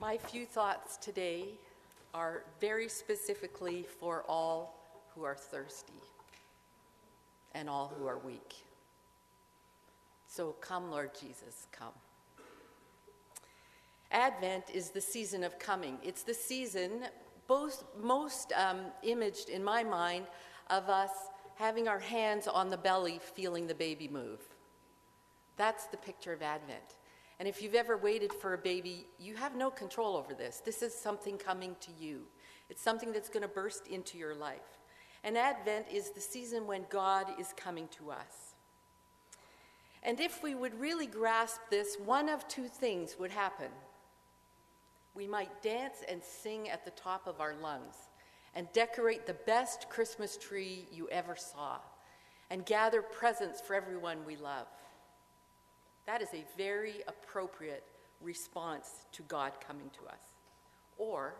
My few thoughts today are very specifically for all who are thirsty and all who are weak. So come, Lord Jesus, come. Advent is the season of coming. It's the season both, most um, imaged in my mind of us having our hands on the belly, feeling the baby move. That's the picture of Advent. And if you've ever waited for a baby, you have no control over this. This is something coming to you, it's something that's going to burst into your life. And Advent is the season when God is coming to us. And if we would really grasp this, one of two things would happen. We might dance and sing at the top of our lungs and decorate the best Christmas tree you ever saw and gather presents for everyone we love. That is a very appropriate response to God coming to us. Or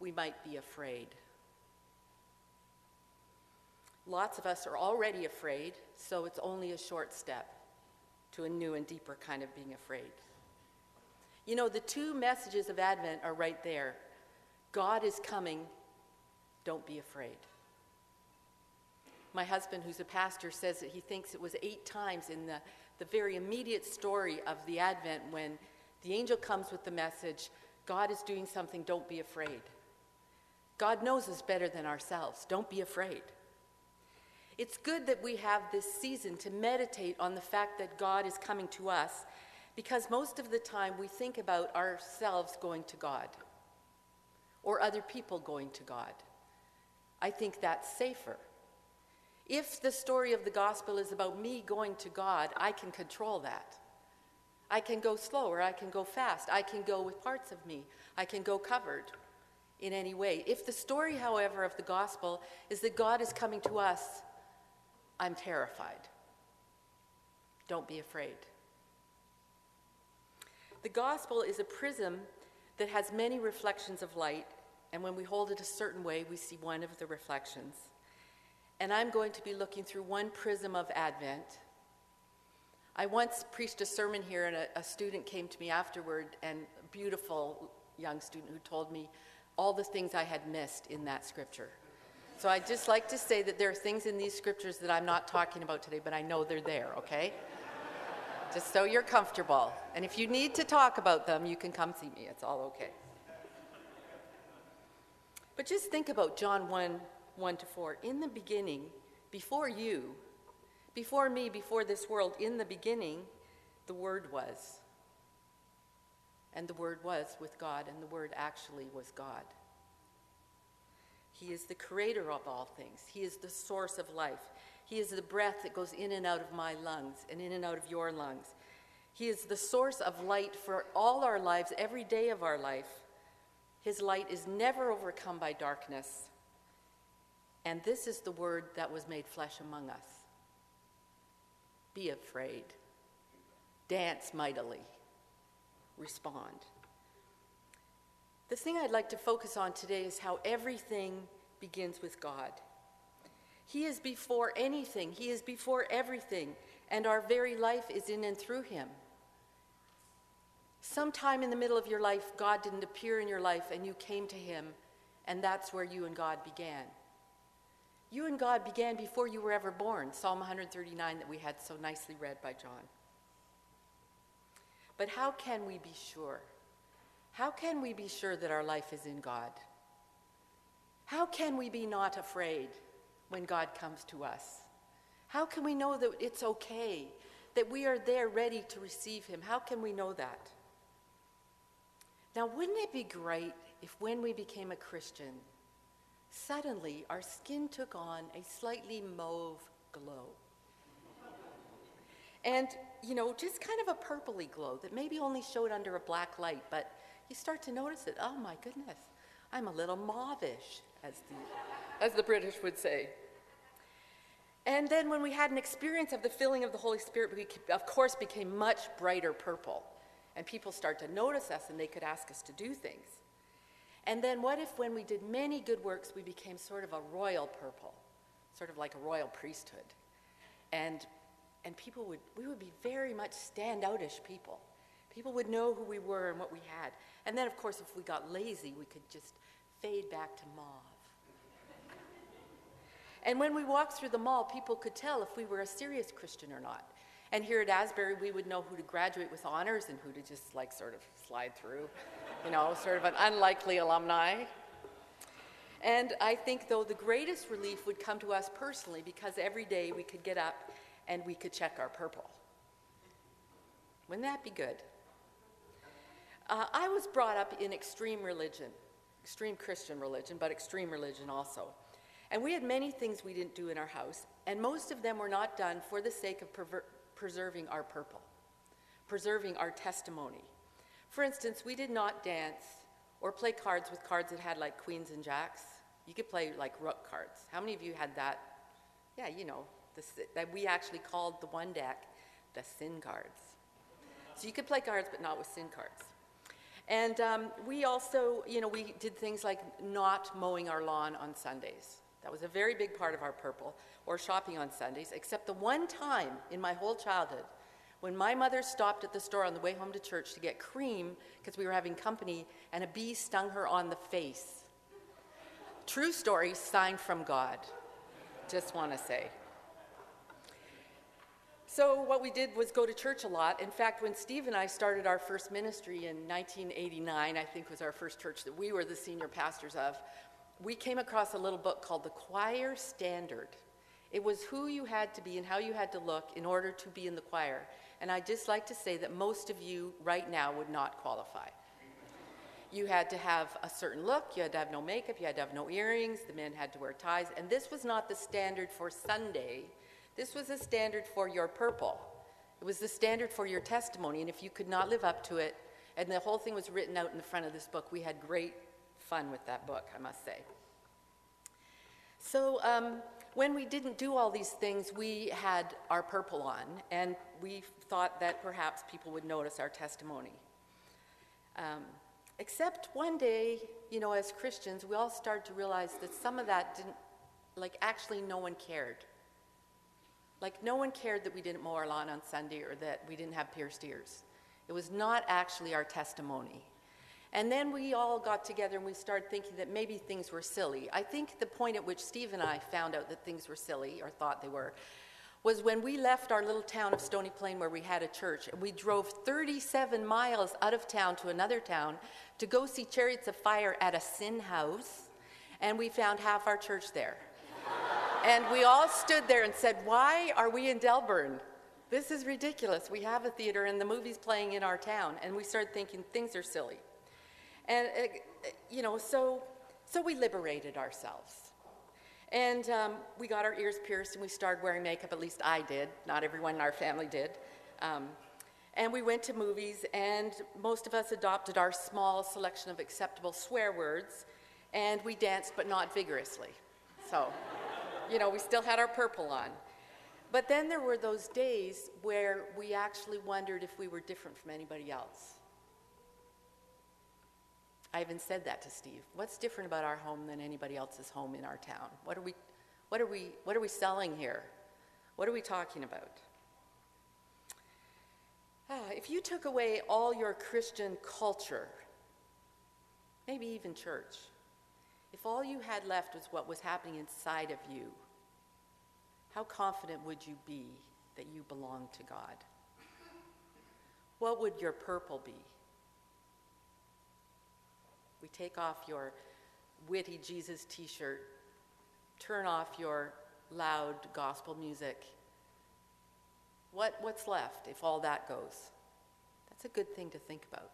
we might be afraid. Lots of us are already afraid, so it's only a short step to a new and deeper kind of being afraid. You know, the two messages of Advent are right there God is coming, don't be afraid. My husband, who's a pastor, says that he thinks it was eight times in the, the very immediate story of the Advent when the angel comes with the message God is doing something, don't be afraid. God knows us better than ourselves, don't be afraid. It's good that we have this season to meditate on the fact that God is coming to us because most of the time we think about ourselves going to God or other people going to God. I think that's safer. If the story of the gospel is about me going to God, I can control that. I can go slower, I can go fast, I can go with parts of me, I can go covered in any way. If the story, however, of the gospel is that God is coming to us, I'm terrified. Don't be afraid. The gospel is a prism that has many reflections of light, and when we hold it a certain way, we see one of the reflections. And I'm going to be looking through one prism of Advent. I once preached a sermon here, and a, a student came to me afterward, and a beautiful young student who told me all the things I had missed in that scripture. So I'd just like to say that there are things in these scriptures that I'm not talking about today, but I know they're there, okay? just so you're comfortable. And if you need to talk about them, you can come see me. It's all okay. But just think about John 1 1 to 4. In the beginning, before you, before me, before this world, in the beginning, the Word was. And the Word was with God, and the Word actually was God. He is the creator of all things, He is the source of life. He is the breath that goes in and out of my lungs and in and out of your lungs. He is the source of light for all our lives, every day of our life. His light is never overcome by darkness. And this is the word that was made flesh among us. Be afraid. Dance mightily. Respond. The thing I'd like to focus on today is how everything begins with God. He is before anything, He is before everything, and our very life is in and through Him. Sometime in the middle of your life, God didn't appear in your life and you came to Him, and that's where you and God began. You and God began before you were ever born, Psalm 139 that we had so nicely read by John. But how can we be sure? How can we be sure that our life is in God? How can we be not afraid? when God comes to us? How can we know that it's okay, that we are there ready to receive Him? How can we know that? Now, wouldn't it be great if when we became a Christian, suddenly our skin took on a slightly mauve glow? And, you know, just kind of a purpley glow that maybe only showed under a black light, but you start to notice it. Oh my goodness, I'm a little mauvish, as the, as the British would say. And then when we had an experience of the filling of the Holy Spirit, we of course became much brighter purple. And people start to notice us and they could ask us to do things. And then what if when we did many good works, we became sort of a royal purple, sort of like a royal priesthood? And, and people would, we would be very much standoutish people. People would know who we were and what we had. And then, of course, if we got lazy, we could just fade back to mauve. And when we walked through the mall, people could tell if we were a serious Christian or not. And here at Asbury, we would know who to graduate with honors and who to just like sort of slide through, you know, sort of an unlikely alumni. And I think, though, the greatest relief would come to us personally because every day we could get up and we could check our purple. Wouldn't that be good? Uh, I was brought up in extreme religion, extreme Christian religion, but extreme religion also. And we had many things we didn't do in our house, and most of them were not done for the sake of perver- preserving our purple, preserving our testimony. For instance, we did not dance or play cards with cards that had like queens and jacks. You could play like rook cards. How many of you had that? Yeah, you know, the, that we actually called the one deck the sin cards. So you could play cards, but not with sin cards. And um, we also, you know, we did things like not mowing our lawn on Sundays. That was a very big part of our purple, or shopping on Sundays, except the one time in my whole childhood when my mother stopped at the store on the way home to church to get cream because we were having company and a bee stung her on the face. True story, sign from God. Just want to say. So, what we did was go to church a lot. In fact, when Steve and I started our first ministry in 1989, I think was our first church that we were the senior pastors of, we came across a little book called The Choir Standard. It was who you had to be and how you had to look in order to be in the choir. And I'd just like to say that most of you right now would not qualify. You had to have a certain look, you had to have no makeup, you had to have no earrings, the men had to wear ties, and this was not the standard for Sunday. This was a standard for your purple. It was the standard for your testimony, and if you could not live up to it, and the whole thing was written out in the front of this book, we had great fun with that book, I must say. So, um, when we didn't do all these things, we had our purple on, and we thought that perhaps people would notice our testimony. Um, except one day, you know, as Christians, we all started to realize that some of that didn't, like, actually, no one cared. Like, no one cared that we didn't mow our lawn on Sunday or that we didn't have pierced ears. It was not actually our testimony. And then we all got together and we started thinking that maybe things were silly. I think the point at which Steve and I found out that things were silly, or thought they were, was when we left our little town of Stony Plain where we had a church and we drove 37 miles out of town to another town to go see Chariots of Fire at a sin house, and we found half our church there. and we all stood there and said, Why are we in Delburn? This is ridiculous. We have a theater and the movie's playing in our town. And we started thinking things are silly. And, uh, you know, so, so we liberated ourselves. And um, we got our ears pierced and we started wearing makeup, at least I did. Not everyone in our family did. Um, and we went to movies, and most of us adopted our small selection of acceptable swear words, and we danced, but not vigorously. So, you know, we still had our purple on. But then there were those days where we actually wondered if we were different from anybody else. I even said that to Steve. What's different about our home than anybody else's home in our town? What are we, what are we, what are we selling here? What are we talking about? Ah, if you took away all your Christian culture, maybe even church, if all you had left was what was happening inside of you, how confident would you be that you belong to God? What would your purple be? We take off your witty Jesus t shirt, turn off your loud gospel music. What, what's left if all that goes? That's a good thing to think about.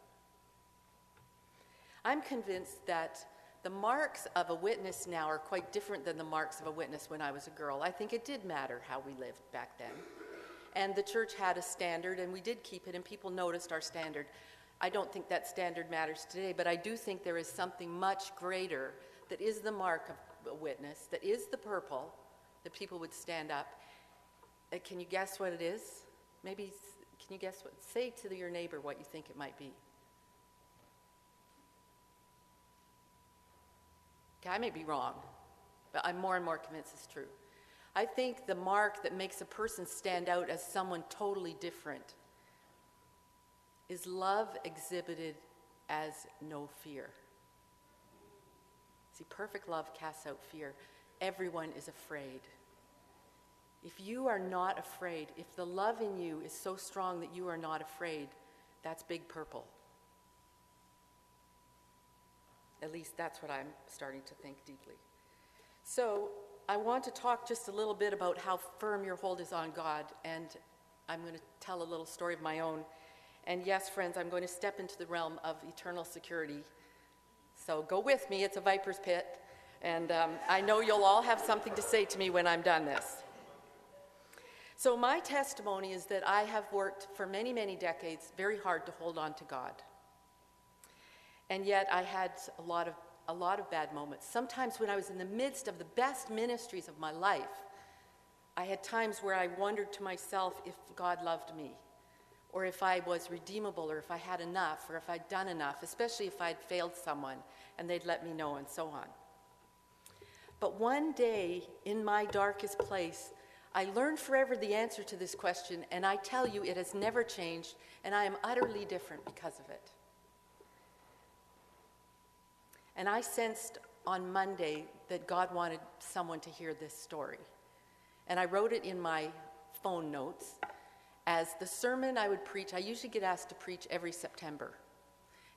I'm convinced that the marks of a witness now are quite different than the marks of a witness when I was a girl. I think it did matter how we lived back then. And the church had a standard, and we did keep it, and people noticed our standard. I don't think that standard matters today, but I do think there is something much greater that is the mark of a witness, that is the purple, that people would stand up. Uh, can you guess what it is? Maybe, can you guess what? Say to your neighbor what you think it might be. Okay, I may be wrong, but I'm more and more convinced it's true. I think the mark that makes a person stand out as someone totally different is love exhibited as no fear. See, perfect love casts out fear. Everyone is afraid. If you are not afraid, if the love in you is so strong that you are not afraid, that's big purple. At least that's what I'm starting to think deeply. So, I want to talk just a little bit about how firm your hold is on God, and I'm going to tell a little story of my own. And yes, friends, I'm going to step into the realm of eternal security. So go with me, it's a viper's pit, and um, I know you'll all have something to say to me when I'm done this. So, my testimony is that I have worked for many, many decades very hard to hold on to God. And yet, I had a lot of a lot of bad moments. Sometimes, when I was in the midst of the best ministries of my life, I had times where I wondered to myself if God loved me, or if I was redeemable, or if I had enough, or if I'd done enough, especially if I'd failed someone and they'd let me know, and so on. But one day, in my darkest place, I learned forever the answer to this question, and I tell you, it has never changed, and I am utterly different because of it. And I sensed on Monday that God wanted someone to hear this story. And I wrote it in my phone notes as the sermon I would preach. I usually get asked to preach every September.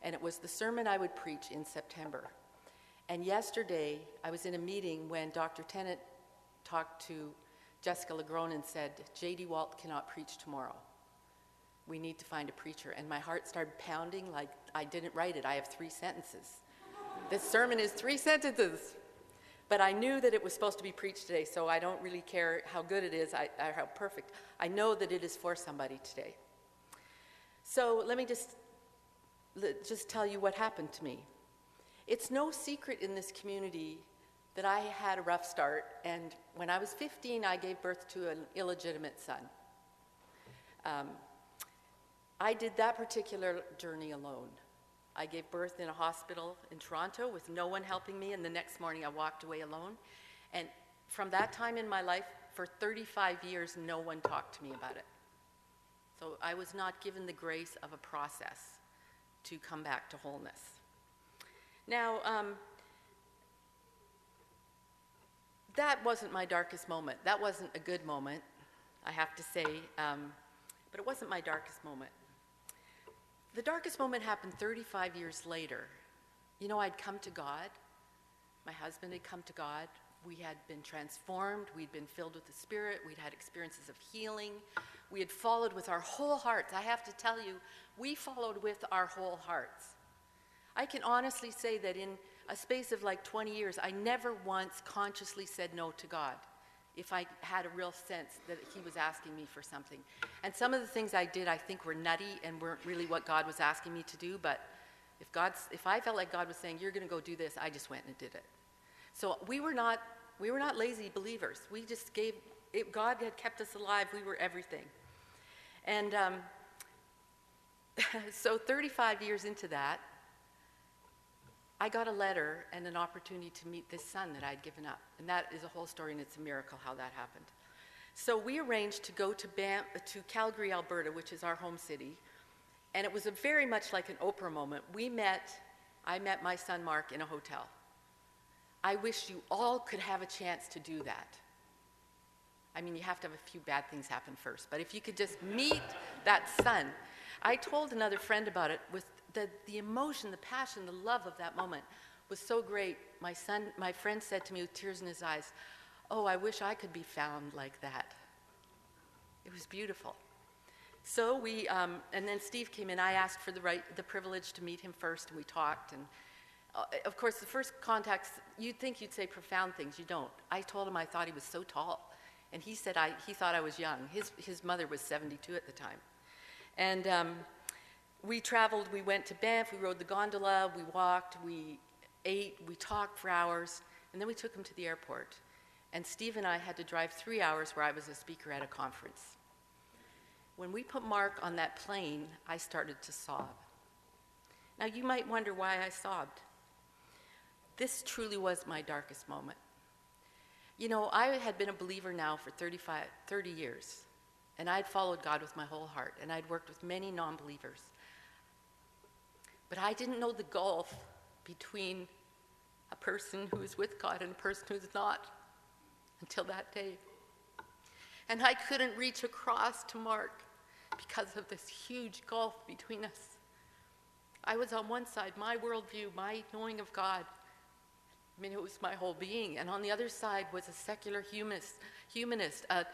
And it was the sermon I would preach in September. And yesterday, I was in a meeting when Dr. Tennent talked to Jessica LaGrone and said, J.D. Walt cannot preach tomorrow. We need to find a preacher. And my heart started pounding like I didn't write it. I have three sentences. This sermon is three sentences. But I knew that it was supposed to be preached today, so I don't really care how good it is, or how perfect. I know that it is for somebody today. So let me just, just tell you what happened to me. It's no secret in this community that I had a rough start, and when I was 15, I gave birth to an illegitimate son. Um, I did that particular journey alone. I gave birth in a hospital in Toronto with no one helping me, and the next morning I walked away alone. And from that time in my life, for 35 years, no one talked to me about it. So I was not given the grace of a process to come back to wholeness. Now, um, that wasn't my darkest moment. That wasn't a good moment, I have to say, um, but it wasn't my darkest moment. The darkest moment happened 35 years later. You know, I'd come to God. My husband had come to God. We had been transformed. We'd been filled with the Spirit. We'd had experiences of healing. We had followed with our whole hearts. I have to tell you, we followed with our whole hearts. I can honestly say that in a space of like 20 years, I never once consciously said no to God if I had a real sense that he was asking me for something. And some of the things I did, I think, were nutty and weren't really what God was asking me to do. But if God's, if I felt like God was saying, "You're going to go do this," I just went and did it. So we were not, we were not lazy believers. We just gave. It, God had kept us alive. We were everything. And um, so, 35 years into that, I got a letter and an opportunity to meet this son that I'd given up. And that is a whole story, and it's a miracle how that happened. So we arranged to go to, Bam- to Calgary, Alberta, which is our home city. And it was very much like an Oprah moment. We met, I met my son Mark in a hotel. I wish you all could have a chance to do that. I mean, you have to have a few bad things happen first, but if you could just meet that son. I told another friend about it with the, the emotion, the passion, the love of that moment was so great. My son, my friend said to me with tears in his eyes, Oh, I wish I could be found like that. It was beautiful. So we, um, and then Steve came in. I asked for the right, the privilege to meet him first, and we talked. And uh, of course, the first contacts, you'd think you'd say profound things. You don't. I told him I thought he was so tall, and he said I, he thought I was young. His his mother was 72 at the time, and. Um, we traveled, we went to Banff, we rode the gondola, we walked, we ate, we talked for hours, and then we took him to the airport. And Steve and I had to drive three hours where I was a speaker at a conference. When we put Mark on that plane, I started to sob. Now, you might wonder why I sobbed. This truly was my darkest moment. You know, I had been a believer now for 35, 30 years, and I'd followed God with my whole heart, and I'd worked with many non believers. But I didn't know the gulf between a person who is with God and a person who's not until that day. And I couldn't reach across to Mark because of this huge gulf between us. I was on one side, my worldview, my knowing of God. I mean, it was my whole being. And on the other side was a secular humanist, humanist a,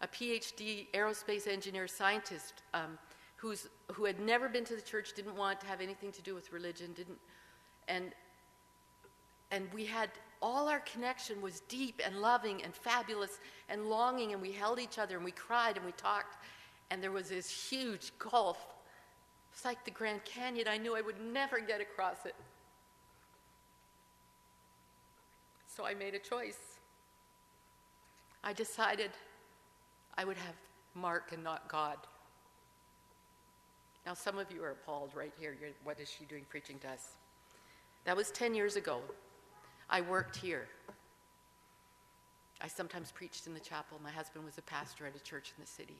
a PhD aerospace engineer scientist um, who's, who had never been to the church, didn't want to have anything to do with religion, didn't, and, and we had all our connection was deep and loving and fabulous and longing, and we held each other and we cried and we talked, and there was this huge gulf. It's like the Grand Canyon. I knew I would never get across it. So I made a choice. I decided I would have Mark and not God. Now, some of you are appalled right here. You're, what is she doing preaching to us? That was 10 years ago. I worked here. I sometimes preached in the chapel. My husband was a pastor at a church in the city.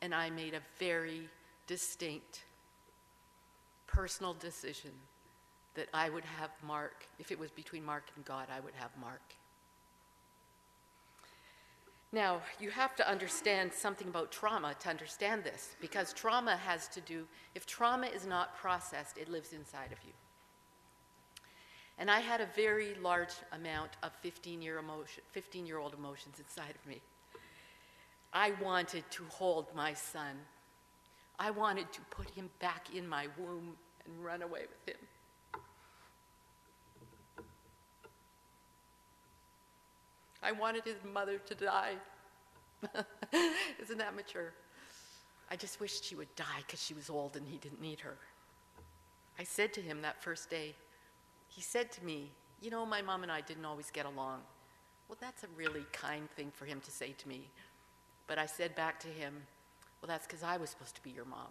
And I made a very distinct personal decision that I would have Mark, if it was between Mark and God, I would have Mark. Now, you have to understand something about trauma to understand this, because trauma has to do, if trauma is not processed, it lives inside of you. And I had a very large amount of 15 year, emotion, 15 year old emotions inside of me. I wanted to hold my son. I wanted to put him back in my womb and run away with him. I wanted his mother to die. Isn't that mature? I just wished she would die because she was old and he didn't need her. I said to him that first day, he said to me, You know, my mom and I didn't always get along. Well, that's a really kind thing for him to say to me. But I said back to him, Well, that's because I was supposed to be your mom.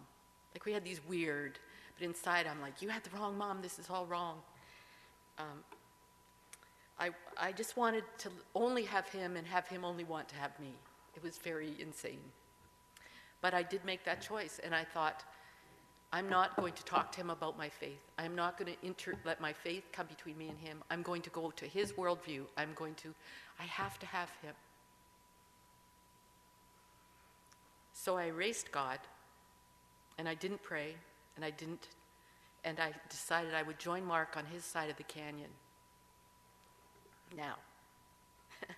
Like we had these weird, but inside I'm like, You had the wrong mom, this is all wrong. Um, I, I just wanted to only have him and have him only want to have me. It was very insane. But I did make that choice, and I thought, I'm not going to talk to him about my faith. I'm not going to inter- let my faith come between me and him. I'm going to go to his worldview. I'm going to, I have to have him. So I erased God, and I didn't pray, and I didn't, and I decided I would join Mark on his side of the canyon. Now,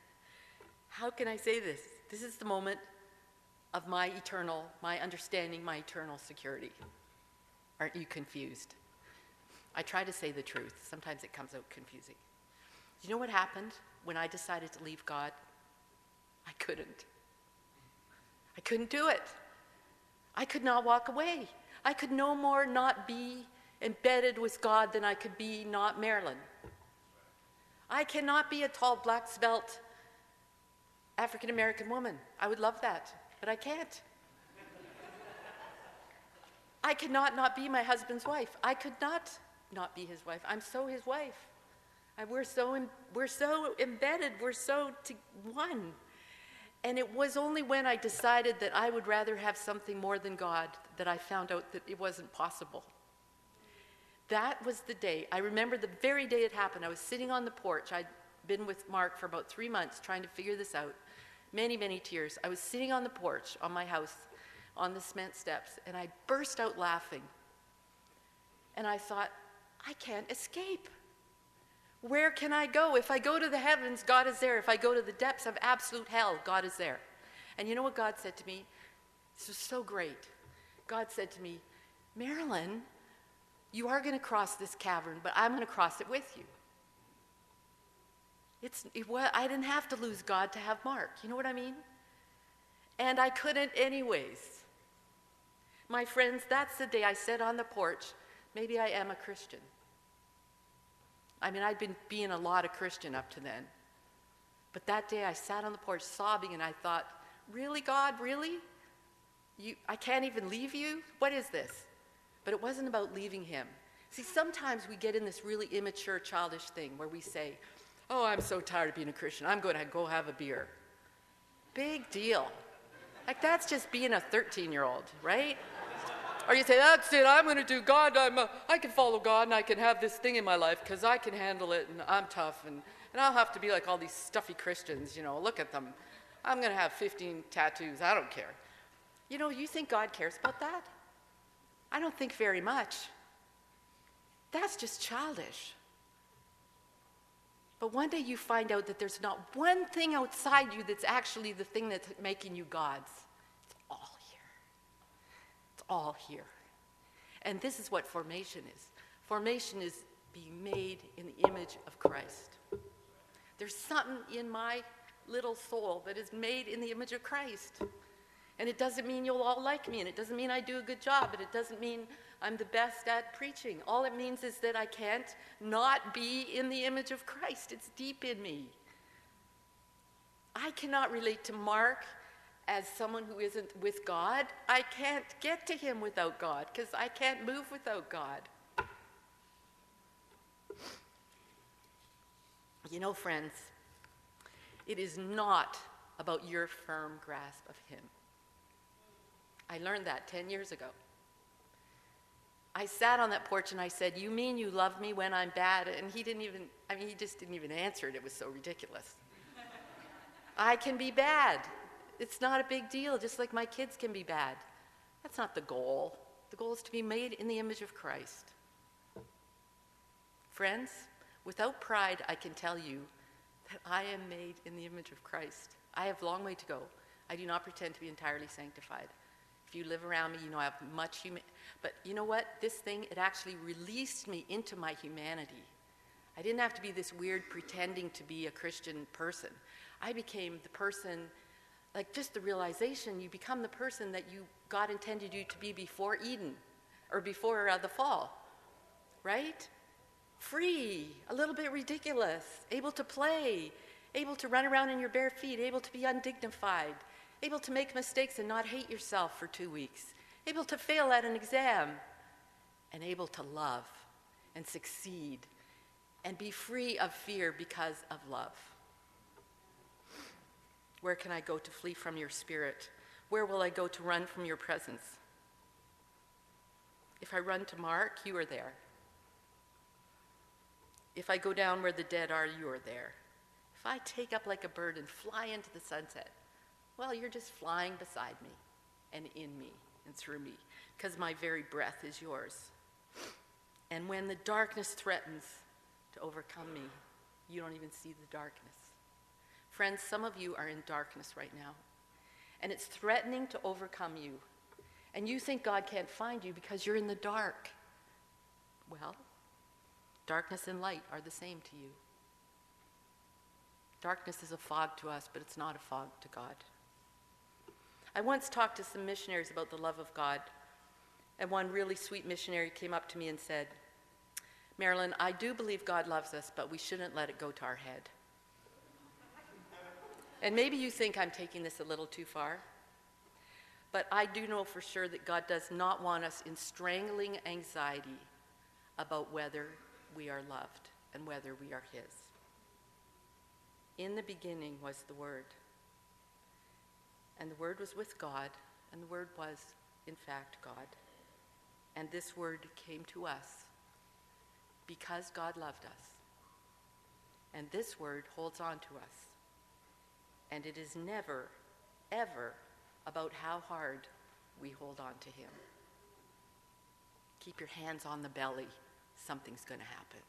how can I say this? This is the moment of my eternal, my understanding, my eternal security. Aren't you confused? I try to say the truth. Sometimes it comes out confusing. You know what happened when I decided to leave God? I couldn't. I couldn't do it. I could not walk away. I could no more not be embedded with God than I could be not Marilyn. I cannot be a tall, black, svelte African American woman. I would love that, but I can't. I cannot not be my husband's wife. I could not not be his wife. I'm so his wife. I, we're, so in, we're so embedded, we're so one. And it was only when I decided that I would rather have something more than God that I found out that it wasn't possible. That was the day. I remember the very day it happened. I was sitting on the porch. I'd been with Mark for about three months trying to figure this out. Many, many tears. I was sitting on the porch on my house on the cement steps and I burst out laughing. And I thought, I can't escape. Where can I go? If I go to the heavens, God is there. If I go to the depths of absolute hell, God is there. And you know what God said to me? This was so great. God said to me, Marilyn, you are going to cross this cavern, but I'm going to cross it with you. It's, it, well, I didn't have to lose God to have Mark. You know what I mean? And I couldn't, anyways. My friends, that's the day I said on the porch, maybe I am a Christian. I mean, I'd been being a lot of Christian up to then. But that day I sat on the porch sobbing and I thought, really, God, really? You, I can't even leave you? What is this? But it wasn't about leaving him. See, sometimes we get in this really immature, childish thing where we say, Oh, I'm so tired of being a Christian. I'm going to go have a beer. Big deal. Like, that's just being a 13 year old, right? Or you say, that's it, I'm going to do God, I'm a, I can follow God and I can have this thing in my life because I can handle it and I'm tough and, and I'll have to be like all these stuffy Christians, you know, look at them. I'm going to have 15 tattoos, I don't care. You know, you think God cares about that? I don't think very much. That's just childish. But one day you find out that there's not one thing outside you that's actually the thing that's making you God's. It's all here. It's all here. And this is what formation is formation is being made in the image of Christ. There's something in my little soul that is made in the image of Christ. And it doesn't mean you'll all like me, and it doesn't mean I do a good job, and it doesn't mean I'm the best at preaching. All it means is that I can't not be in the image of Christ. It's deep in me. I cannot relate to Mark as someone who isn't with God. I can't get to him without God because I can't move without God. You know, friends, it is not about your firm grasp of him. I learned that 10 years ago. I sat on that porch and I said, You mean you love me when I'm bad? And he didn't even, I mean, he just didn't even answer it. It was so ridiculous. I can be bad. It's not a big deal, just like my kids can be bad. That's not the goal. The goal is to be made in the image of Christ. Friends, without pride, I can tell you that I am made in the image of Christ. I have a long way to go. I do not pretend to be entirely sanctified. If you live around me, you know I have much human. But you know what? This thing, it actually released me into my humanity. I didn't have to be this weird pretending to be a Christian person. I became the person, like just the realization, you become the person that you God intended you to be before Eden or before uh, the fall, right? Free, a little bit ridiculous, able to play, able to run around in your bare feet, able to be undignified, able to make mistakes and not hate yourself for two weeks, able to fail at an exam, and able to love and succeed and be free of fear because of love. Where can I go to flee from your spirit? Where will I go to run from your presence? If I run to Mark, you are there. If I go down where the dead are, you are there. If I take up like a bird and fly into the sunset, well, you're just flying beside me and in me and through me because my very breath is yours. And when the darkness threatens to overcome me, you don't even see the darkness. Friends, some of you are in darkness right now, and it's threatening to overcome you. And you think God can't find you because you're in the dark. Well, darkness and light are the same to you. Darkness is a fog to us, but it's not a fog to God. I once talked to some missionaries about the love of God, and one really sweet missionary came up to me and said, Marilyn, I do believe God loves us, but we shouldn't let it go to our head. And maybe you think I'm taking this a little too far, but I do know for sure that God does not want us in strangling anxiety about whether we are loved and whether we are His. In the beginning was the Word and the Word was with God, and the Word was, in fact, God. And this Word came to us because God loved us. And this Word holds on to us. And it is never, ever about how hard we hold on to Him. Keep your hands on the belly, something's going to happen.